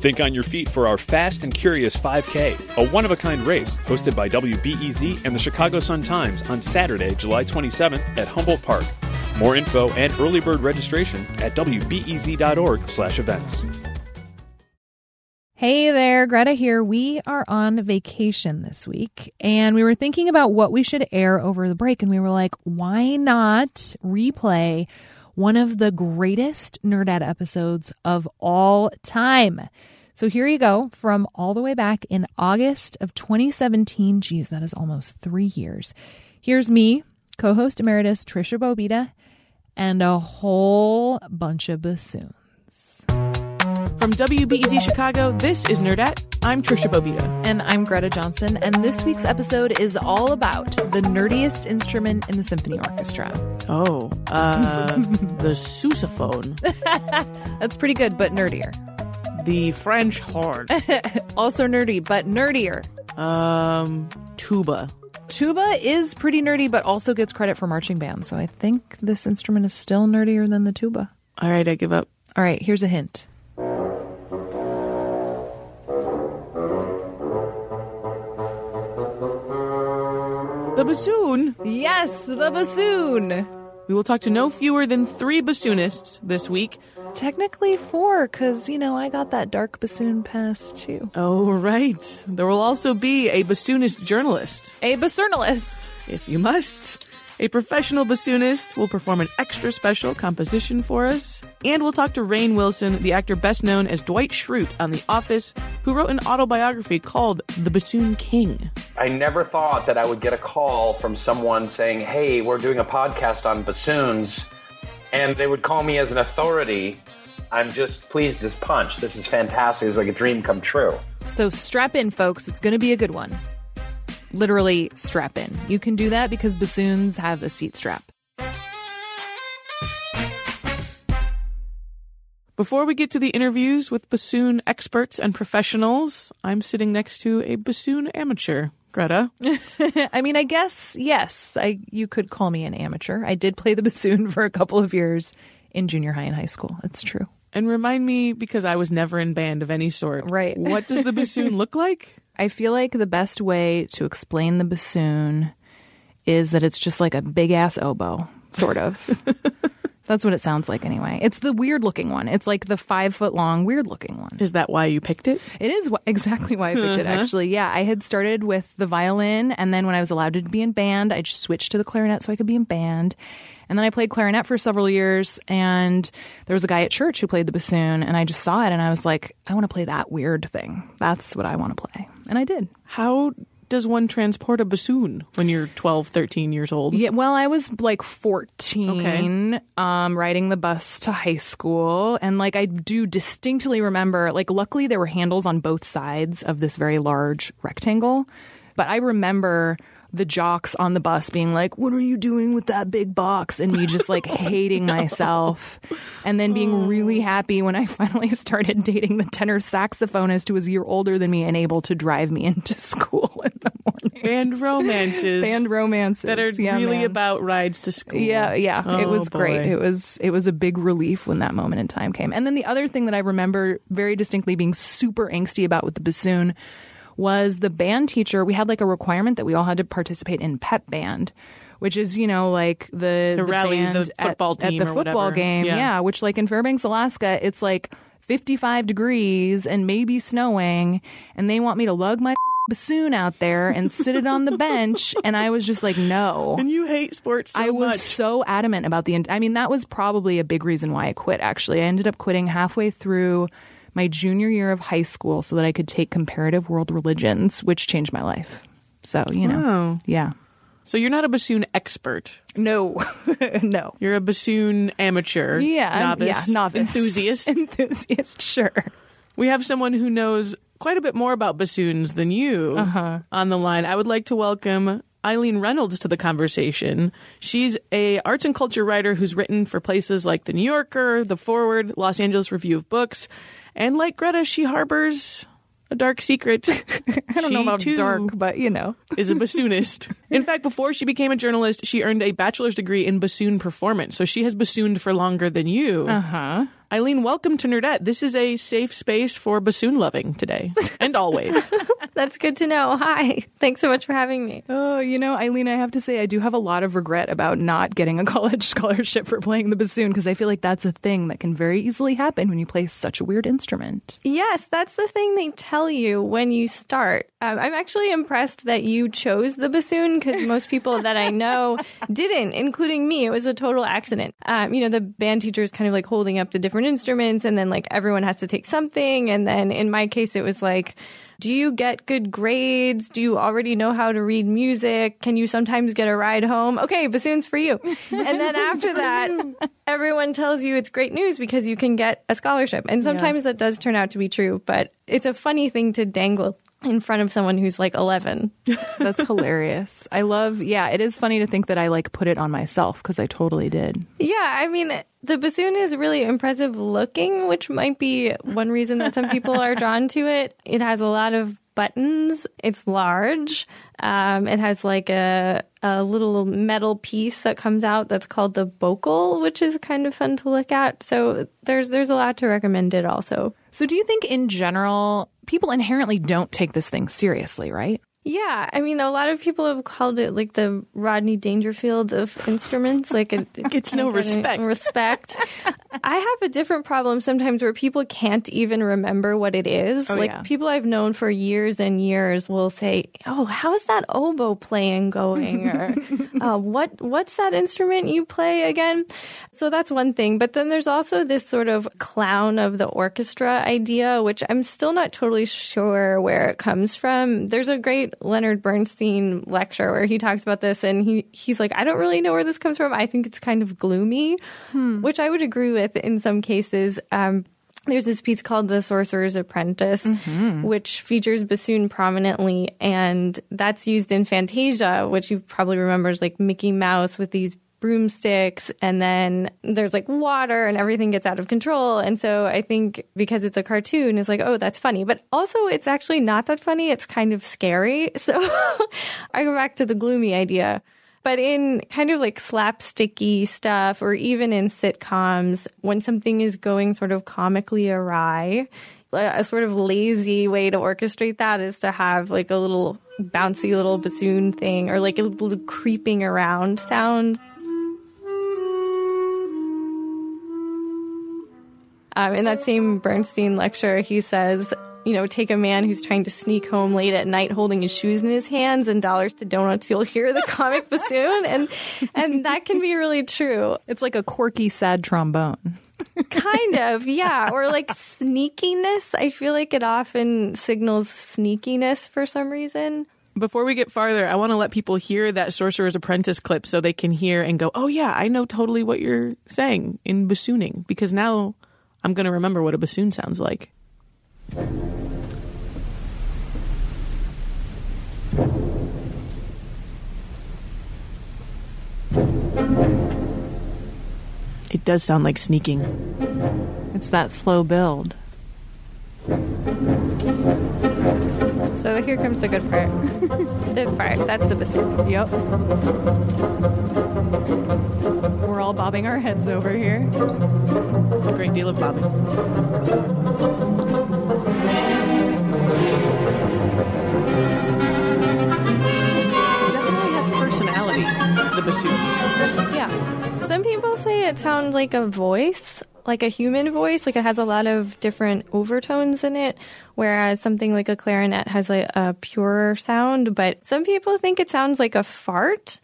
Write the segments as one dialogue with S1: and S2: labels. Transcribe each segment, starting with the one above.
S1: Think on your feet for our Fast and Curious 5K, a one of a kind race hosted by WBEZ and the Chicago Sun Times on Saturday, July 27th at Humboldt Park. More info and early bird registration at wbez.org/events.
S2: Hey there, Greta here. We are on vacation this week and we were thinking about what we should air over the break and we were like, why not replay one of the greatest Nerdette episodes of all time? So here you go from all the way back in August of 2017. Geez, that is almost three years. Here's me, co-host emeritus Tricia Bobeda, and a whole bunch of bassoons.
S3: From WBEZ Chicago, this is Nerdette. I'm Tricia Bobeda.
S2: And I'm Greta Johnson, and this week's episode is all about the nerdiest instrument in the symphony orchestra.
S3: Oh, uh, the sousaphone,
S2: That's pretty good, but nerdier.
S3: the French horn,
S2: Also nerdy, but nerdier.
S3: um, tuba.
S2: Tuba is pretty nerdy, but also gets credit for marching band. So I think this instrument is still nerdier than the tuba.
S3: All right, I give up.
S2: All right, here's a hint.
S3: The bassoon.
S2: Yes, the bassoon.
S3: We will talk to no fewer than three bassoonists this week.
S2: Technically four, because, you know, I got that dark bassoon pass too.
S3: Oh, right. There will also be a bassoonist journalist,
S2: A bassoonalist.
S3: if you must. A professional bassoonist will perform an extra special composition for us. And we'll talk to Rainn Wilson, the actor best known as Dwight Schrute on The Office, who wrote an autobiography called The Bassoon King.
S4: I never thought that I would get a call from someone saying, Hey, we're doing a podcast on bassoons, and they would call me as an authority. I'm just pleased as punch. This is fantastic. It's like a dream come true.
S2: So strap in, folks. It's going to be a good one. Literally, strap in. You can do that because bassoons have a seat strap.
S3: Before we get to the interviews with bassoon experts and professionals, I'm sitting next to a bassoon amateur, Greta.
S2: I mean, I guess yes. I you could call me an amateur. I did play the bassoon for a couple of years in junior high and high school. It's true.
S3: And remind me, because I was never in band of any sort.
S2: Right.
S3: What does the bassoon look like?
S2: I feel like the best way to explain the bassoon is that it's just like a big ass oboe, sort of. That's what it sounds like anyway. It's the weird looking one. It's like the five foot long, weird looking one.
S3: Is that why you picked it?
S2: It is wh- exactly why I picked it, uh-huh. actually. Yeah, I had started with the violin, and then when I was allowed to be in band, I just switched to the clarinet so I could be in band. And then I played clarinet for several years, and there was a guy at church who played the bassoon, and I just saw it, and I was like, I want to play that weird thing. That's what I want to play. And I did.
S3: How does one transport a bassoon when you're 12, 13 years old?
S2: Yeah, well, I was like 14,
S3: Okay.
S2: um, riding the bus to high school. And like, I do distinctly remember, like, luckily there were handles on both sides of this very large rectangle. But I remember the jocks on the bus being like, What are you doing with that big box? And me just like oh, hating myself. And then being oh. really happy when I finally started dating the tenor saxophonist who was a year older than me and able to drive me into school in the morning.
S3: Band romances.
S2: Band romances
S3: that are
S2: Yeah,
S3: really
S2: man.
S3: about rides to school.
S2: Yeah, yeah. it
S3: Oh,
S2: was great. It was it was a big relief when that moment in time came. And then the other thing that I remember very distinctly being super angsty about with the bassoon was the band teacher. We had like a requirement that we all had to participate in pep band. Which is, you know, like the,
S3: To
S2: the
S3: rally the
S2: at-
S3: football
S2: at,
S3: team
S2: the
S3: or
S2: football
S3: whatever.
S2: game.
S3: Yeah.
S2: yeah, which like in Fairbanks, Alaska, it's like 55 degrees and maybe snowing, and they want me to lug my bassoon out there and sit it on the bench, and I was just like, no.
S3: And you hate sports so
S2: I was
S3: much.
S2: so adamant about the. I mean, that was probably a big reason why I quit. Actually, I ended up quitting halfway through my junior year of high school so that I could take comparative world religions, which changed my life. So you know, yeah.
S3: So you're not a bassoon expert.
S2: No, no.
S3: You're a bassoon amateur.
S2: Yeah,
S3: Novice.
S2: yeah, novice
S3: Enthusiast.
S2: enthusiast. Sure.
S3: we have someone who knows quite a bit more about bassoons than you
S2: Uh-huh.
S3: on the line. I would like to welcome Eileen Reynolds to the conversation. She's a arts and culture writer who's written for places like The New Yorker, The Forward, Los Angeles Review of Books, and like Greta, she harbors a dark secret.
S2: I don't know about dark, but you know.
S3: is a bassoonist. In fact, before she became a journalist, she earned a bachelor's degree in bassoon performance. So she has bassooned for longer than you.
S2: Uh huh.
S3: Eileen, welcome to Nerdette. This is a safe space for bassoon loving today and always.
S5: That's good to know. Hi. Thanks so much for having me.
S2: Oh, you know, Eileen, I have to say, I do have a lot of regret about not getting a college scholarship for playing the bassoon because I feel like that's a thing that can very easily happen when you play such a weird instrument.
S5: Yes, that's the thing they tell you when you start. Um, I'm actually impressed that you chose the bassoon because most people that I know didn't, including me. It was a total accident. Um, you know, the band teacher is kind of like holding up the different instruments, and then like everyone has to take something. And then in my case, it was like, do you get good grades? Do you already know how to read music? Can you sometimes get a ride home? Okay, bassoon's for you. and then after that, everyone tells you it's great news because you can get a scholarship. And sometimes that does turn out to be true, but it's a funny thing to dangle in front of someone who's like 11.
S2: That's hilarious. I love, yeah, it is funny to think that I like put it on myself because I totally did.
S5: Yeah, I mean, the bassoon is really impressive looking, which might be one reason that some people are drawn to it. It has a lot of buttons. It's large. Um, it has like a a little metal piece that comes out that's called the bocal, which is kind of fun to look at. So there's there's a lot to recommend it also.
S2: So, do you think in general, people inherently don't take this thing seriously, right?
S5: Yeah, I mean, a lot of people have called it like the Rodney Dangerfield of instruments. Like it, it
S3: Gets no respect.
S5: Respect. I have a different problem sometimes where people can't even remember what it is.
S2: Oh,
S5: like
S2: yeah.
S5: people I've known for years and years will say, "Oh, how's that oboe playing going?" or uh, "What what's that instrument you play again?" So that's one thing. But then there's also this sort of clown of the orchestra idea, which I'm still not totally sure where it comes from. There's a great Leonard Bernstein lecture where he talks about this, and he he's like, I don't really know where this comes from. I think it's kind of gloomy, which I would agree with in some cases. Um, there's this piece called The Sorcerer's Apprentice, which features bassoon prominently, and that's used in Fantasia, which you probably remember is like Mickey Mouse with these broomsticks and then there's like water and everything gets out of control. And so i think because it's a cartoon it's like oh that's funny. But also it's actually not that funny. It's kind of scary. So i go back to the gloomy idea. But in kind of like slapsticky stuff or even in sitcoms when something is going sort of comically awry a sort of lazy way to orchestrate that is to have like a little bouncy little bassoon thing or like a little creeping around sound Um, in that same Bernstein lecture, he says, you know, take a man who's trying to sneak home late at night holding his shoes in his hands and dollars to donuts, you'll hear the comic bassoon. And, and that can be really true.
S2: It's like a quirky, sad trombone.
S5: Kind of, yeah. Or like sneakiness. I feel like it often signals sneakiness for some reason.
S3: Before we get farther, I want to let people hear that Sorcerer's Apprentice clip so they can hear and go, oh, yeah, I know totally what you're saying in bassooning because now I'm going to remember what a bassoon sounds like. It does sound like sneaking.
S2: It's that slow build.
S5: So here comes the good part. this part, that's the bassoon.
S2: Yep. We're all bobbing our heads over here.
S3: A great deal of bobbing. Definitely has personality, the bassoon.
S5: Yeah. Some people say it sounds like a voice, like a human voice, like it has a lot of different overtones in it, whereas something like a clarinet has a, a purer sound. But some people think it sounds like a fart.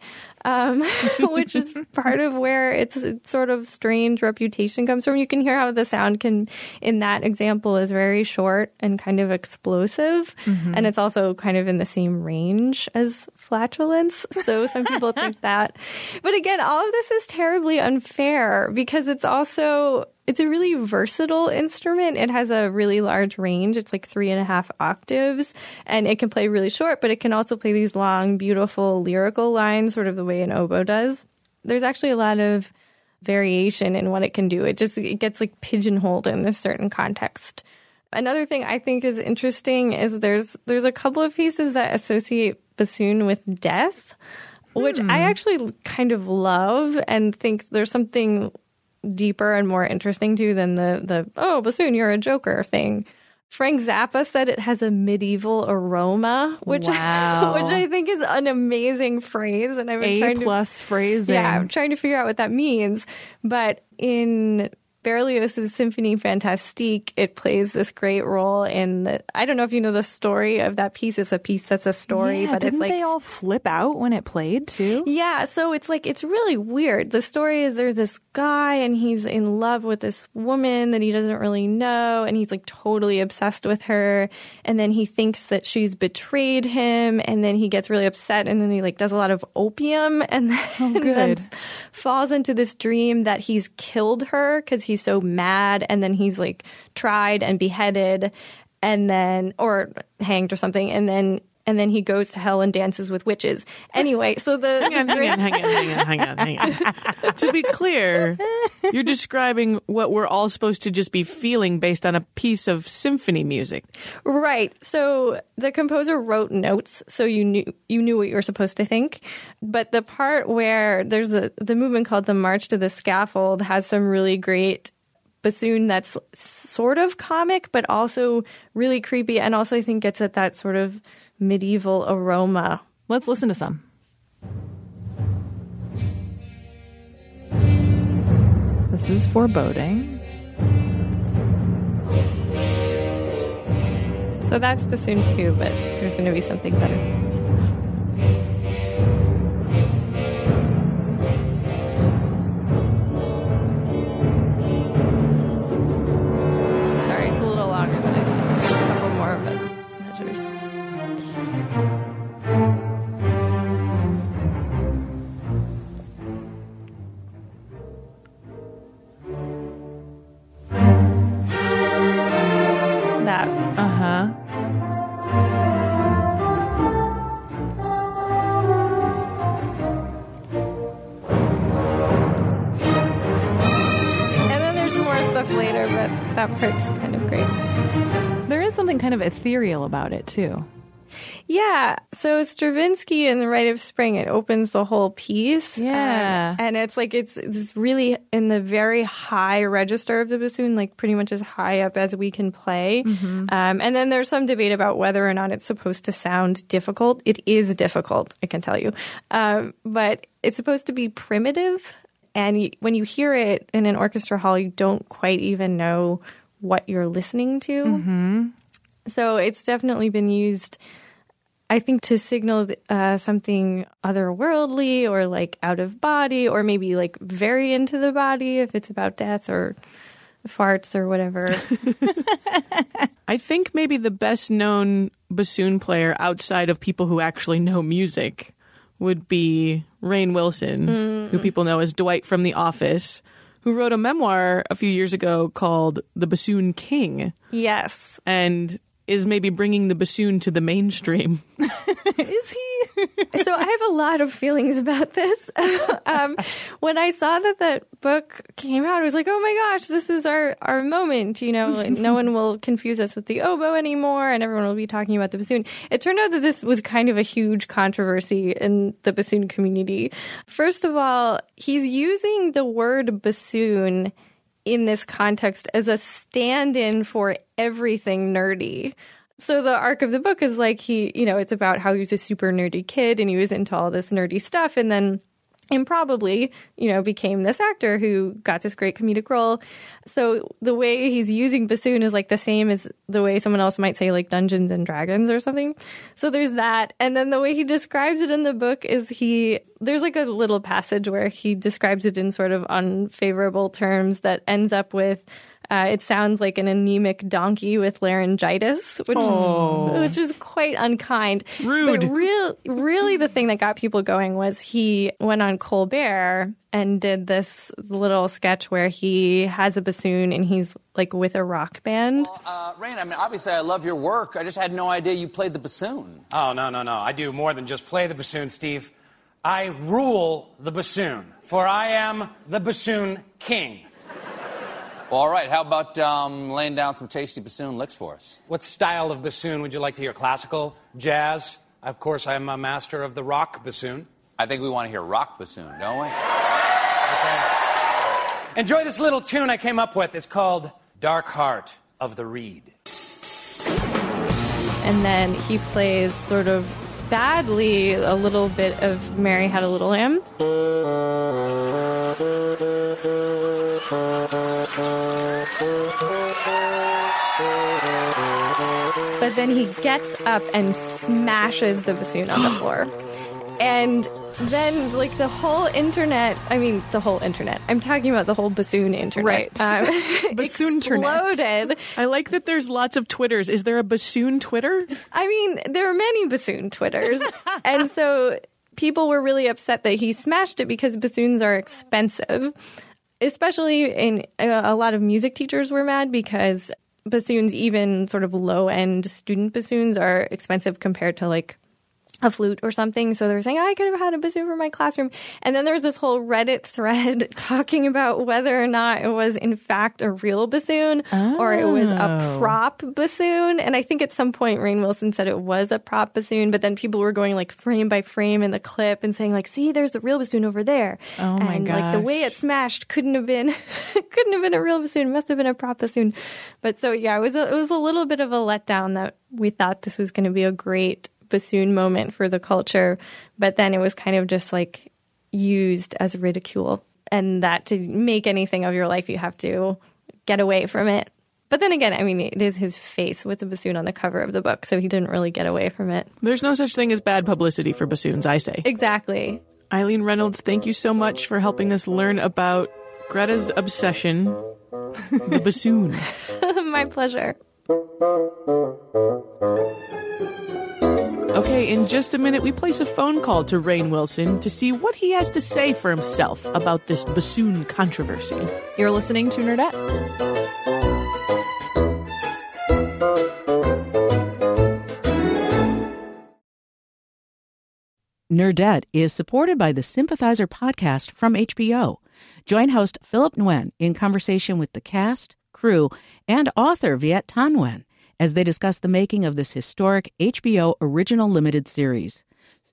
S5: Um, which is part of where its sort of strange reputation comes from. You can hear how the sound can, in that example, is very short and kind of explosive, and it's also kind of in the same range as flatulence. So some people think that. But again, all of this is terribly unfair because it's also it's a really versatile instrument. It has a really large range. It's like three and a half octaves, and it can play really short, but it can also play these long, beautiful lyrical lines, sort of the way an oboe does. There's actually a lot of variation in what it can do. It just it gets like pigeonholed in this certain context. Another thing I think is interesting is there's there's a couple of pieces that associate bassoon with death, which I hmm. actually kind of love and think there's something deeper and more interesting to than the the oh bassoon you're a joker thing. Frank Zappa said it has a medieval aroma, which
S2: Wow.
S5: which I think is an amazing phrase, and I've been
S2: A
S5: trying to
S2: plus phrasing.
S5: yeah, I'm trying to figure out what that means. But in Berlioz's Symphonie Fantastique, it plays this great role in the. I don't know if you know the story of that piece. It's a piece that's a story,
S2: Yeah,
S5: but
S2: didn't
S5: it's like
S2: they all flip out when it played too?
S5: yeah, so it's like it's really weird. The story is there's this guy and he's in love with this woman that he doesn't really know and he's like totally obsessed with her and then he thinks that she's betrayed him and then he gets really upset and then he like does a lot of opium and then, oh, and then falls into this dream that he's killed her cuz he's so mad and then he's like tried and beheaded and then or hanged or something and then and then he goes to hell and dances with witches. Anyway, so the
S3: Hang on, hang on, hang on, hang on, hang on, hang on. to be clear, you're describing what we're all supposed to just be feeling based on a piece of symphony music.
S5: Right. So the composer wrote notes, so you knew you knew what you were supposed to think. But the part where there's a the movement called the March to the Scaffold has some really great bassoon that's sort of comic, but also really creepy, and also I think gets at that sort of medieval aroma.
S2: Let's listen to some. This is foreboding.
S5: So that's bassoon too, but there's going to be something better. That part's kind of great.
S2: There is something kind of ethereal about it too.
S5: Yeah. So Stravinsky in The Rite of Spring, it opens the whole piece.
S2: Yeah.
S5: And, and it's like, it's, it's really in the very high register of the bassoon, like pretty much as high up as we can play. Um, and then there's some debate about whether or not it's supposed to sound difficult. It is difficult, I can tell you. Um, but it's supposed to be primitive. And you, when you hear it in an orchestra hall, you don't quite even know what you're listening to. So it's definitely been used, I think, to signal uh, something otherworldly or like out of body or maybe like very into the body if it's about death or farts or whatever.
S3: I think maybe the best known bassoon player outside of people who actually know music would be Rainn Wilson, who mm-hmm. people know as Dwight from The Office, who wrote a memoir a few years ago called The Bassoon King
S5: yes.
S3: and is maybe bringing the bassoon to the mainstream.
S2: Is he?
S5: so I have a lot of feelings about this. um, when I saw that that book came out, I was like, "Oh my gosh, this is our our moment!" You know, no one will confuse us with the oboe anymore, and everyone will be talking about the bassoon. It turned out that this was kind of a huge controversy in the bassoon community. First of all, he's using the word bassoon in this context as a stand-in for everything nerdy. So the arc of the book is like he, you know, it's about how he was a super nerdy kid and he was into all this nerdy stuff and then improbably, you know, became this actor who got this great comedic role. So the way he's using bassoon is like the same as the way someone else might say like Dungeons and Dragons or something. So there's that. And then the way he describes it in the book is he there's like a little passage where he describes it in sort of unfavorable terms that ends up with Uh, it sounds like an anemic donkey with laryngitis, which is which is quite unkind.
S3: Rude.
S5: But real, really, the thing that got people going was he went on Colbert and did this little sketch where he has a bassoon and he's like with a rock band.
S6: Uh, Rainn, I mean, obviously, I love your work. I just had no idea you played the bassoon.
S7: Oh, no, no, no. I do more than just play the bassoon, Steve. I rule the bassoon, for I am the bassoon king.
S6: Well, all right, how about um, laying down some tasty bassoon licks for us?
S7: What style of bassoon would you like to hear? Classical? Jazz? Of course, I'm a master of the rock bassoon.
S6: I think we want to hear rock bassoon, don't we?
S7: Enjoy this little tune I came up with. It's called Dark Heart of the Reed.
S5: And then he plays sort of badly a little bit of Mary Had a Little Lamb. But then he gets up and smashes the bassoon on the floor. And then, like, the whole internet, I mean, the whole internet, I'm talking about the whole bassoon internet.
S2: Right.
S5: Um,
S2: Bassoon-ternet.
S5: exploded.
S3: I like that there's lots of Twitters. Is there a bassoon Twitter?
S5: I mean, there are many bassoon Twitters. and so people were really upset that he smashed it because bassoons are expensive. Especially in a lot of music teachers were mad because bassoons, even sort of low end student bassoons, are expensive compared to like a flute or something. So they're saying, I could have had a bassoon for my classroom. And then there's this whole Reddit thread talking about whether or not it was in fact a real bassoon or it was a oh. prop bassoon. And I think at some point Rainn Wilson said it was a prop bassoon, but then people were going like frame by frame in the clip and saying like, see, there's the real bassoon over there.
S2: Oh my
S5: and like the way it smashed couldn't have been couldn't have been a real bassoon. It must have been a prop bassoon. But so yeah, it was a, it was a little bit of a letdown that we thought this was going to be a great bassoon moment for the culture, but then it was kind of just like used as ridicule, and that to make anything of your life, you have to get away from it. But then again, I mean, it is his face with the bassoon on the cover of the book, so he didn't really get away from it.
S3: There's no such thing as bad publicity for bassoons, I say.
S5: Exactly.
S3: Eileen Reynolds, thank you so much for helping us learn about Greta's obsession, the bassoon.
S5: My pleasure.
S3: Okay, in just a minute, we place a phone call to Rainn Wilson to see what he has to say for himself about this bassoon controversy.
S2: You're listening to Nerdette.
S8: Nerdette is supported by the Sympathizer podcast from HBO. Join host Philip Nguyen in conversation with the cast, crew, and author Viet Thanh Nguyen as they discuss the making of this historic HBO original limited series.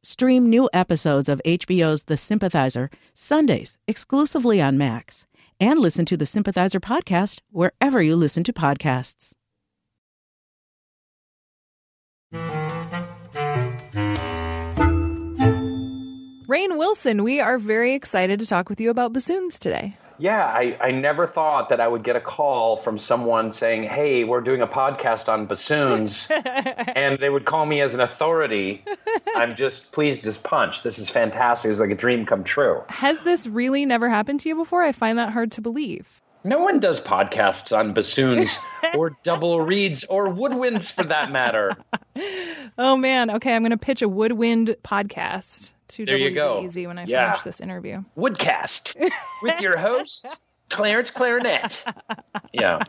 S8: Stream new episodes of HBO's The Sympathizer Sundays exclusively on Max, and listen to the Sympathizer podcast wherever you listen to podcasts.
S2: Rainn Wilson, we are very excited to talk with you about bassoons today.
S4: Yeah, I, I never thought that I would get a call from someone saying, Hey, we're doing a podcast on bassoons. and they would call me as an authority. I'm just pleased as punch. This is fantastic. It's like a dream come true.
S2: Has this really never happened to you before? I find that hard to believe.
S4: No one does podcasts on bassoons or double reeds or woodwinds for that matter.
S2: Oh man, okay, I'm going to pitch a woodwind podcast to
S4: There you go.
S2: WBEZ when I
S4: Yeah.
S2: finish this interview.
S4: Woodcast with your host, Clarence Clarinet. Yeah.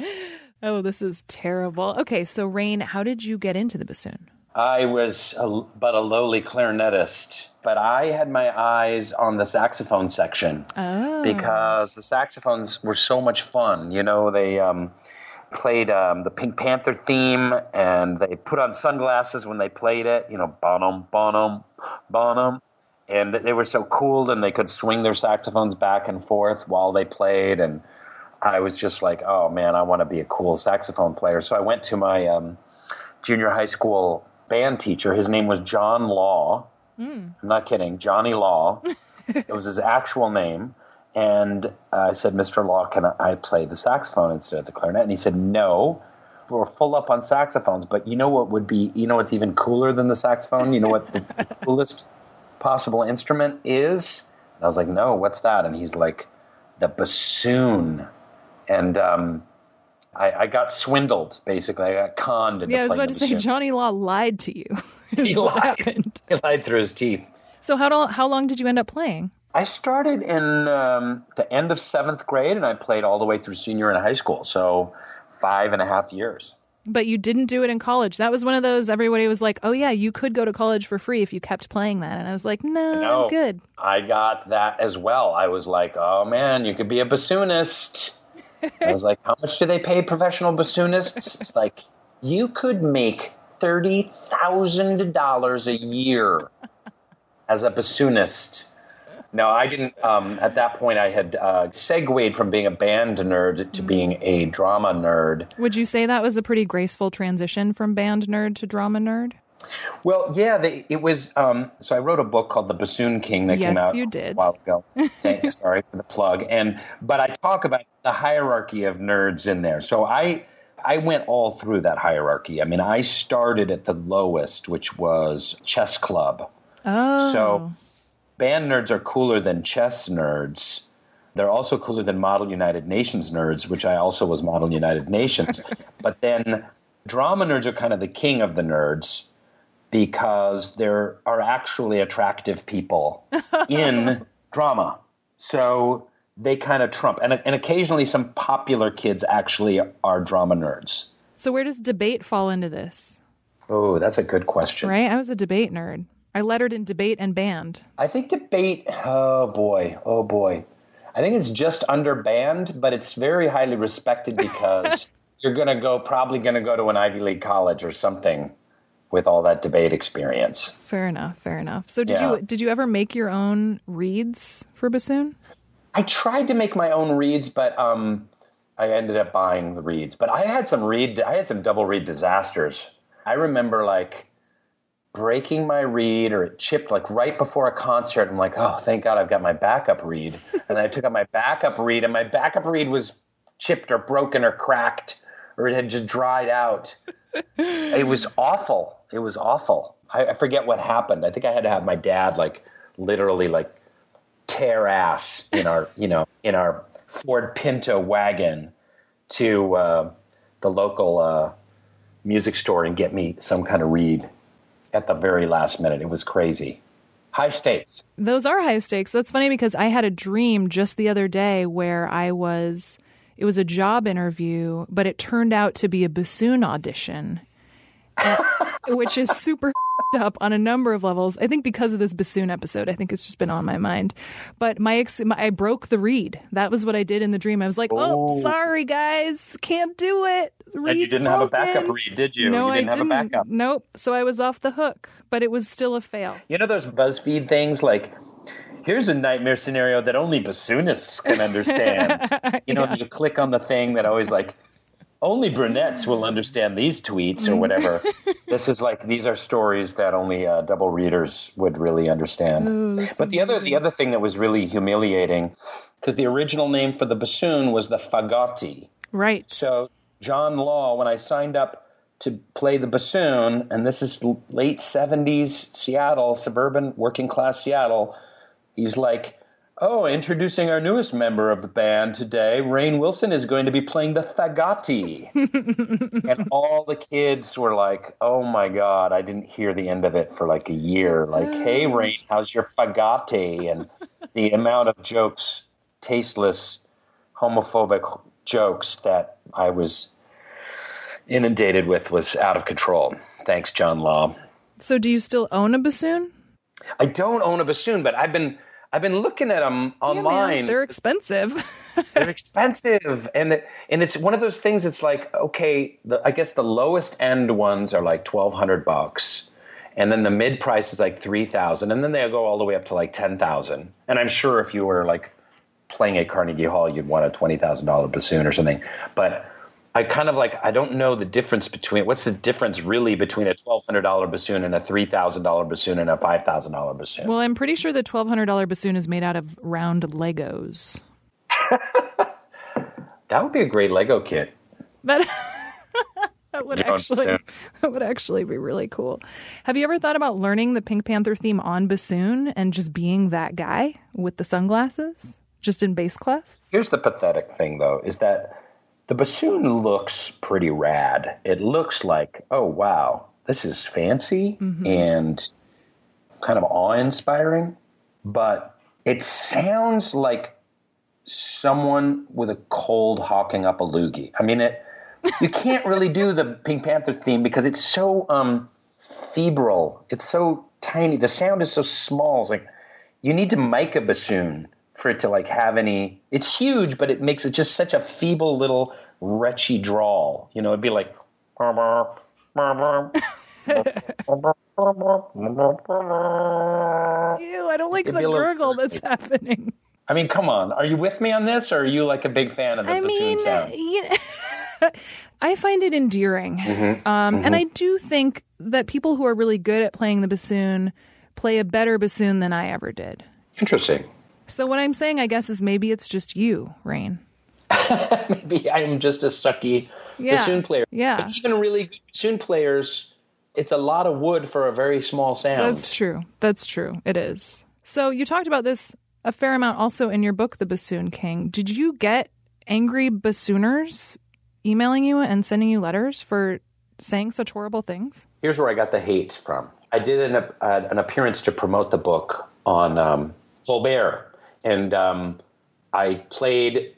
S2: Oh, this is terrible. Okay, so Rainn, how did you get into the bassoon?
S4: I was a, but a lowly clarinetist, but I had my eyes on the saxophone section because the saxophones were so much fun. You know, they um, played um, the Pink Panther theme and they put on sunglasses when they played it, you know, bonum, bonum, bonum. And they were so cool and they could swing their saxophones back and forth while they played. And I was just like, oh man, I want to be a cool saxophone player. So I went to my um, junior high school band teacher. His name was John Law. I'm not kidding, Johnny Law. it was his actual name. And I said, Mr. Law, can I play the saxophone instead of the clarinet? And he said, No, we're full up on saxophones. But you know what would be, you know what's even cooler than the saxophone? You know what the coolest possible instrument is? And I was like, No, what's that? And he's like, The bassoon. and um, I, I got swindled. Basically, I got conned.
S2: Yeah, I was about to say. Johnny Law lied to you.
S4: He lied.
S2: happened.
S4: He lied through his teeth.
S2: So how do, how long did you end up playing?
S4: I started in um, the end of seventh grade, and I played all the way through senior in high school. So five and a half years.
S2: But you didn't do it in college. That was one of those everybody was like, "Oh yeah, you could go to college for free if you kept playing that." And I was like, "No,
S4: No.
S2: I'm good."
S4: I got that as well. I was like, oh man, you could be a bassoonist. I was like, how much do they pay professional bassoonists? It's like, you could make $30,000 a year as a bassoonist. No, I didn't. Um, at that point, I had uh, segued from being a band nerd to being a drama nerd.
S2: Would you say that was a pretty graceful transition from band nerd to drama nerd?
S4: Well, yeah, they, it was. Um, so I wrote a book called The Bassoon King that came out
S2: you did.
S4: a while ago. Thanks, sorry for the plug. And but I talk about the hierarchy of nerds in there. So I I went all through that hierarchy. I mean, I started at the lowest, which was chess club.
S2: Oh,
S4: So band nerds are cooler than chess nerds. They're also cooler than Model United Nations nerds, which I also was Model United Nations. but then drama nerds are kind of the king of the nerds because there are actually attractive people in drama. So they kind of trump. And, and occasionally some popular kids actually are drama nerds.
S2: so where does debate fall into this?
S4: Oh, that's a good question.
S2: Right? I was a debate nerd. I lettered in debate and band.
S4: I think debate. Oh boy, oh boy. I think it's just under band, but it's very highly respected because you're going to go probably going to go to an Ivy League college or something with all that debate experience.
S2: Fair enough. Fair enough. So did
S4: Yeah.
S2: you did you ever make your own reeds for bassoon?
S4: I tried to make my own reeds, but um, I ended up buying the reeds. But I had some reed, I had some double reed disasters. I remember like breaking my reed or it chipped like right before a concert. I'm like, oh, thank God I've got my backup reed. and I took out my backup reed, and my backup reed was chipped or broken or cracked or it had just dried out. it was awful. It was awful. I, I forget what happened. I think I had to have my dad like literally like tear ass in our you know in our Ford Pinto wagon to uh, the local uh, music store and get me some kind of reed at the very last minute. It was crazy. High stakes.
S2: Those are high stakes. That's funny because I had a dream just the other day where I was it was a job interview, but it turned out to be a bassoon audition. which is super up on a number of levels. I think because of this bassoon episode, I think it's just been on my mind. But my, ex- my I broke the reed. That was what I did in the dream. I was like, "Oh,
S4: Oh.
S2: sorry guys, can't do it." The
S4: And you didn't have a backup reed, did you?
S2: No,
S4: You didn't
S2: I
S4: have a
S2: didn't.
S4: backup.
S2: Nope. So I was off the hook, but it was still a fail.
S4: You know those BuzzFeed things like, here's a nightmare scenario that only bassoonists can understand. you know, you click on the thing that always like, only brunettes will understand these tweets or whatever. this is like these are stories that only uh, double readers would really understand. but the other the other thing that was really humiliating, because the original name for the bassoon was the fagotti.
S2: Right.
S4: So John Law, when I signed up to play the bassoon, and this is late '70s Seattle, suburban working class Seattle, he's like, "Oh, introducing our newest member of the band today, Rainn Wilson is going to be playing the fagotti." and all the kids were like, "Oh my god, I didn't hear the end of it for like a year." Like, uh. "Hey, Rainn, how's your fagotti?" And the amount of jokes, tasteless, homophobic jokes that I was inundated with was out of control. Thanks, John Law.
S2: So do you still own a bassoon?
S4: I don't own a bassoon, but I've been I've been looking at them
S2: Yeah, man,
S4: online.
S2: they're expensive.
S4: They're expensive, and it, and it's one of those things. It's like okay, the, I guess the lowest end ones are like twelve hundred bucks, and then the mid price is like three thousand, and then they go all the way up to like ten thousand. And I'm sure if you were like playing at Carnegie Hall, you'd want a twenty thousand dollar bassoon or something. But I kind of like I don't know the difference between what's the difference really between a twelve hundred dollar bassoon and a three thousand dollar bassoon and a five thousand dollar bassoon.
S2: well, I'm pretty sure the twelve hundred dollar bassoon is made out of round Legos.
S4: that would be a great Lego kit.
S2: That that would
S4: Your
S2: actually that would actually be really cool. Have you ever thought about learning the Pink Panther theme on bassoon and just being that guy with the sunglasses? just in bass clef.
S4: Here's the pathetic thing, though, is that the bassoon looks pretty rad. It looks like, oh, wow, this is fancy and kind of awe inspiring, but it sounds like someone with a cold hawking up a loogie. I mean, it. You can't really do the Pink Panther theme because it's so um, febrile. It's so tiny. The sound is so small. It's like you need to mic a bassoon for it to like have any. It's huge, but it makes it just such a feeble little retchy drawl. You know, it'd be like.
S2: Ew, I don't like
S4: It'd
S2: the
S4: be a little
S2: gurgle that's happening.
S4: I mean, come on. Are you with me on this, or are you like a big fan of the
S2: I
S4: bassoon
S2: mean,
S4: sound?
S2: know, I find it endearing.
S4: Mm-hmm.
S2: Um, And I do think that people who are really good at playing the bassoon play a better bassoon than I ever did.
S4: Interesting.
S2: So what I'm saying, I guess, is maybe it's just you, Rainn.
S4: Maybe I'm just a sucky
S2: Yeah.
S4: bassoon player.
S2: Yeah.
S4: But even really good bassoon players, it's a lot of wood for a very small sound.
S2: That's true. That's true. It is. So you talked about this a fair amount also in your book, The Bassoon King. Did you get angry bassooners emailing you and sending you letters for saying such horrible things?
S4: Here's where I got the hate from. I did an, uh, an appearance to promote the book on um, Colbert, and um, I played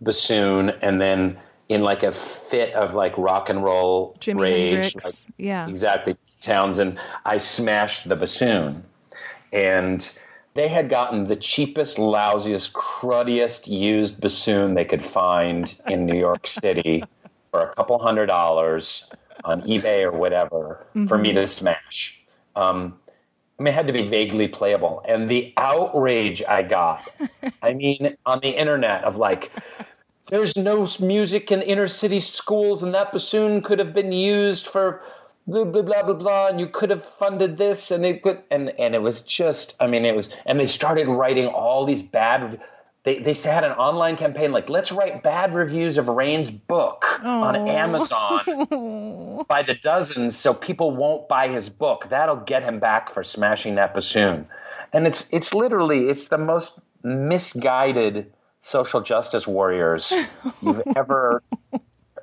S4: bassoon, and then in like a fit of like rock and roll
S2: Jimi
S4: rage, like,
S2: yeah.
S4: exactly Townshend, I smashed the bassoon, and they had gotten the cheapest, lousiest, cruddiest used bassoon they could find in New York City for a couple hundred dollars on eBay or whatever for me to smash. Um, I mean, it had to be vaguely playable, and the outrage I got. I mean, on the internet of like, there's no music in inner city schools, and that bassoon could have been used for blah blah blah blah blah, and you could have funded this, and it could, and and it was just, I mean, it was, and they started writing all these bad. They they had an online campaign like, let's write bad reviews of Rainn's book on oh. Amazon by the dozens, so people won't buy his book. That'll get him back for smashing that bassoon. And it's it's literally it's the most misguided social justice warriors you've ever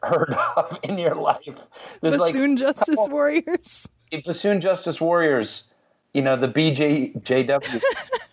S4: heard of in your life. There's
S2: Bassoon
S4: like
S2: Justice Warriors.
S4: bassoon justice warriors, you know, the BJJW.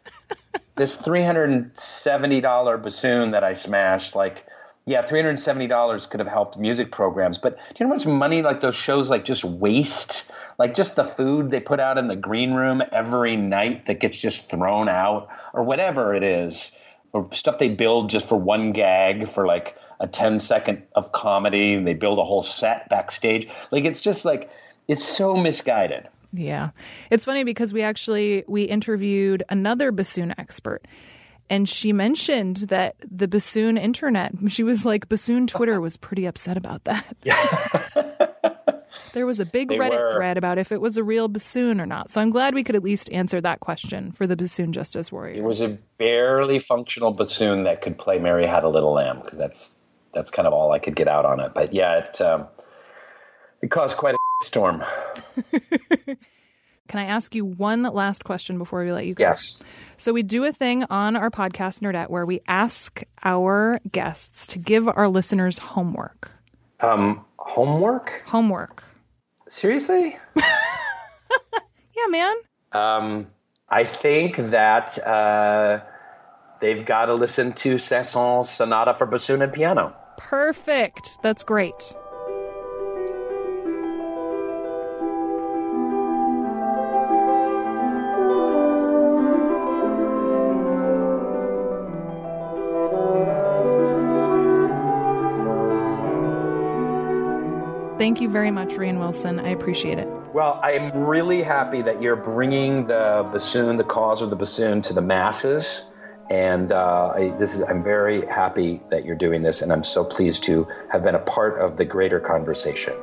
S4: this three hundred and seventy dollar bassoon that I smashed, like yeah, three hundred and seventy dollars could have helped music programs. But do you know how much money like those shows like just waste? Like just the food they put out in the green room every night that gets just thrown out, or whatever it is, or stuff they build just for one gag for like a 10 second of comedy and they build a whole set backstage. Like it's just like it's so misguided.
S2: Yeah. It's funny because we actually we interviewed another bassoon expert and she mentioned that the bassoon internet, she was like bassoon Twitter was pretty upset about that. there was a big
S4: They
S2: Reddit
S4: were.
S2: thread about if it was a real bassoon or not. So I'm glad we could at least answer that question for the bassoon justice warriors.
S4: It was a barely functional bassoon that could play "Mary Had a Little Lamb" because that's that's kind of all I could get out on it. But yeah, it um, it caused quite a storm.
S2: Can I ask you one last question before we let you go?
S4: Yes.
S2: So we do a thing on our podcast Nerdette where we ask our guests to give our listeners homework.
S4: Um, homework?
S2: Homework.
S4: Seriously?
S2: Yeah, man.
S4: Um, I think that uh, they've got to listen to Saint-Saëns' Sonata for Bassoon and Piano.
S2: Perfect. That's great. Thank you very much, Rainn Wilson. I appreciate it.
S4: Well, I'm really happy that you're bringing the bassoon, the cause of the bassoon, to the masses. And uh, I, this is, I'm very happy that you're doing this, and I'm so pleased to have been a part of the greater conversation.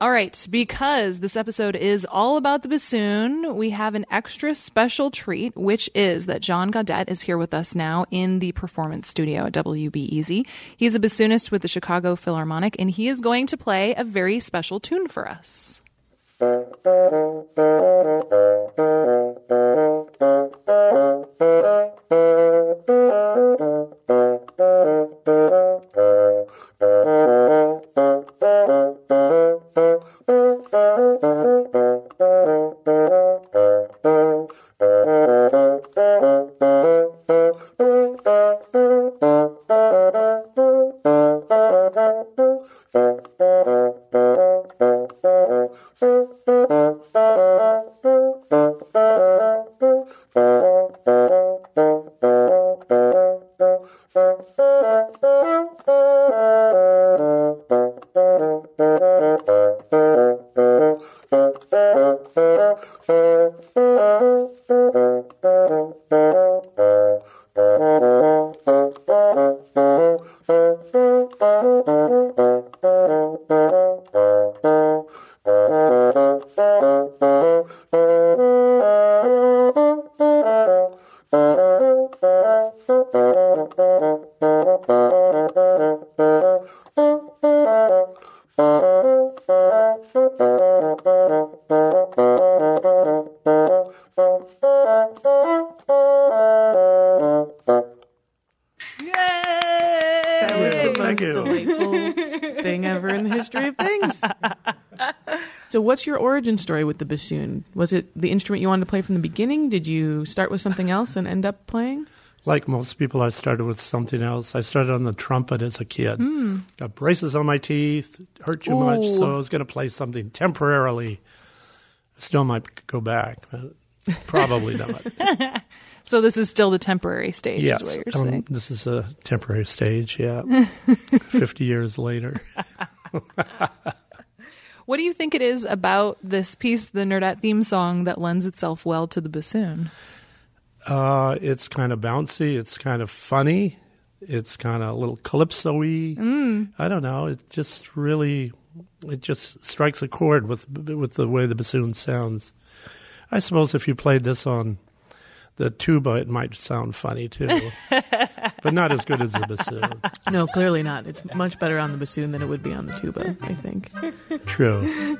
S2: All right, because this episode is all about the bassoon, we have an extra special treat, which is that John Gaudet is here with us now in the performance studio at WBEZ. He's a bassoonist with the Chicago Philharmonic, and he is going to play a very special tune for us.
S3: what's your origin story with the bassoon? Was it the instrument you wanted to play from the beginning? Did you start with something else and end up playing?
S9: Like most people, I started with something else. I started on the trumpet as a kid. Got braces on my teeth, hurt too much, so I was going to play something temporarily. Still might go back, but probably not.
S2: So this is still the temporary stage,
S9: yes,
S2: is what you're
S9: um,
S2: saying.
S9: this is a temporary stage. Yeah, fifty years later.
S2: What do you think it is about this piece, the Nerdette theme song, that lends itself well to the bassoon?
S9: Uh, it's kind of bouncy. It's kind of funny. It's kind of a little calypso-y.
S2: Mm.
S9: I don't know. It just really, it just strikes a chord with with the way the bassoon sounds. I suppose if you played this on the tuba, it might sound funny too, but not as good as the bassoon.
S3: No, clearly not. It's much better on the bassoon than it would be on the tuba, I think.
S9: True.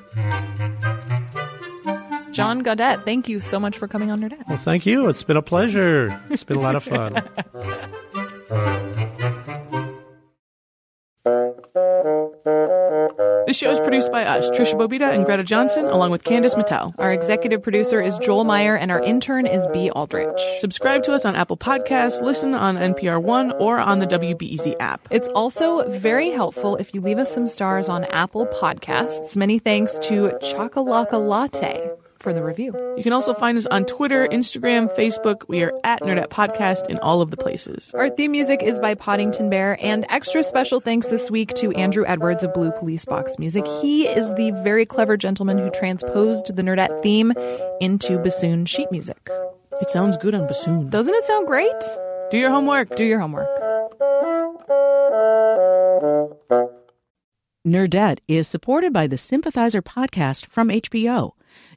S2: John Gaudette, thank you so much for coming on Nerdette.
S9: Well, thank you. It's been a pleasure. It's been a lot of fun.
S3: This show is produced by us, Tricia Bobeda and Greta Johnson, along with Candice Mattel.
S2: Our executive producer is Joel Meyer, and our intern is B. Aldrich.
S3: Subscribe to us on Apple Podcasts, listen on NPR One, or on the WBEZ app.
S2: It's also very helpful if you leave us some stars on Apple Podcasts. Many thanks to Chocolaka Latte for the review.
S3: You can also find us on Twitter, Instagram, Facebook. We are at Nerdette Podcast in all of the places.
S2: Our theme music is by Poddington Bear, and extra special thanks this week to Andrew Edwards of Blue Police Box Music. He is the very clever gentleman who transposed the Nerdette theme into bassoon sheet music.
S3: It sounds good on bassoon.
S2: Doesn't it sound great?
S3: Do your homework.
S2: Do your homework.
S8: Nerdette is supported by the Sympathizer podcast from HBO.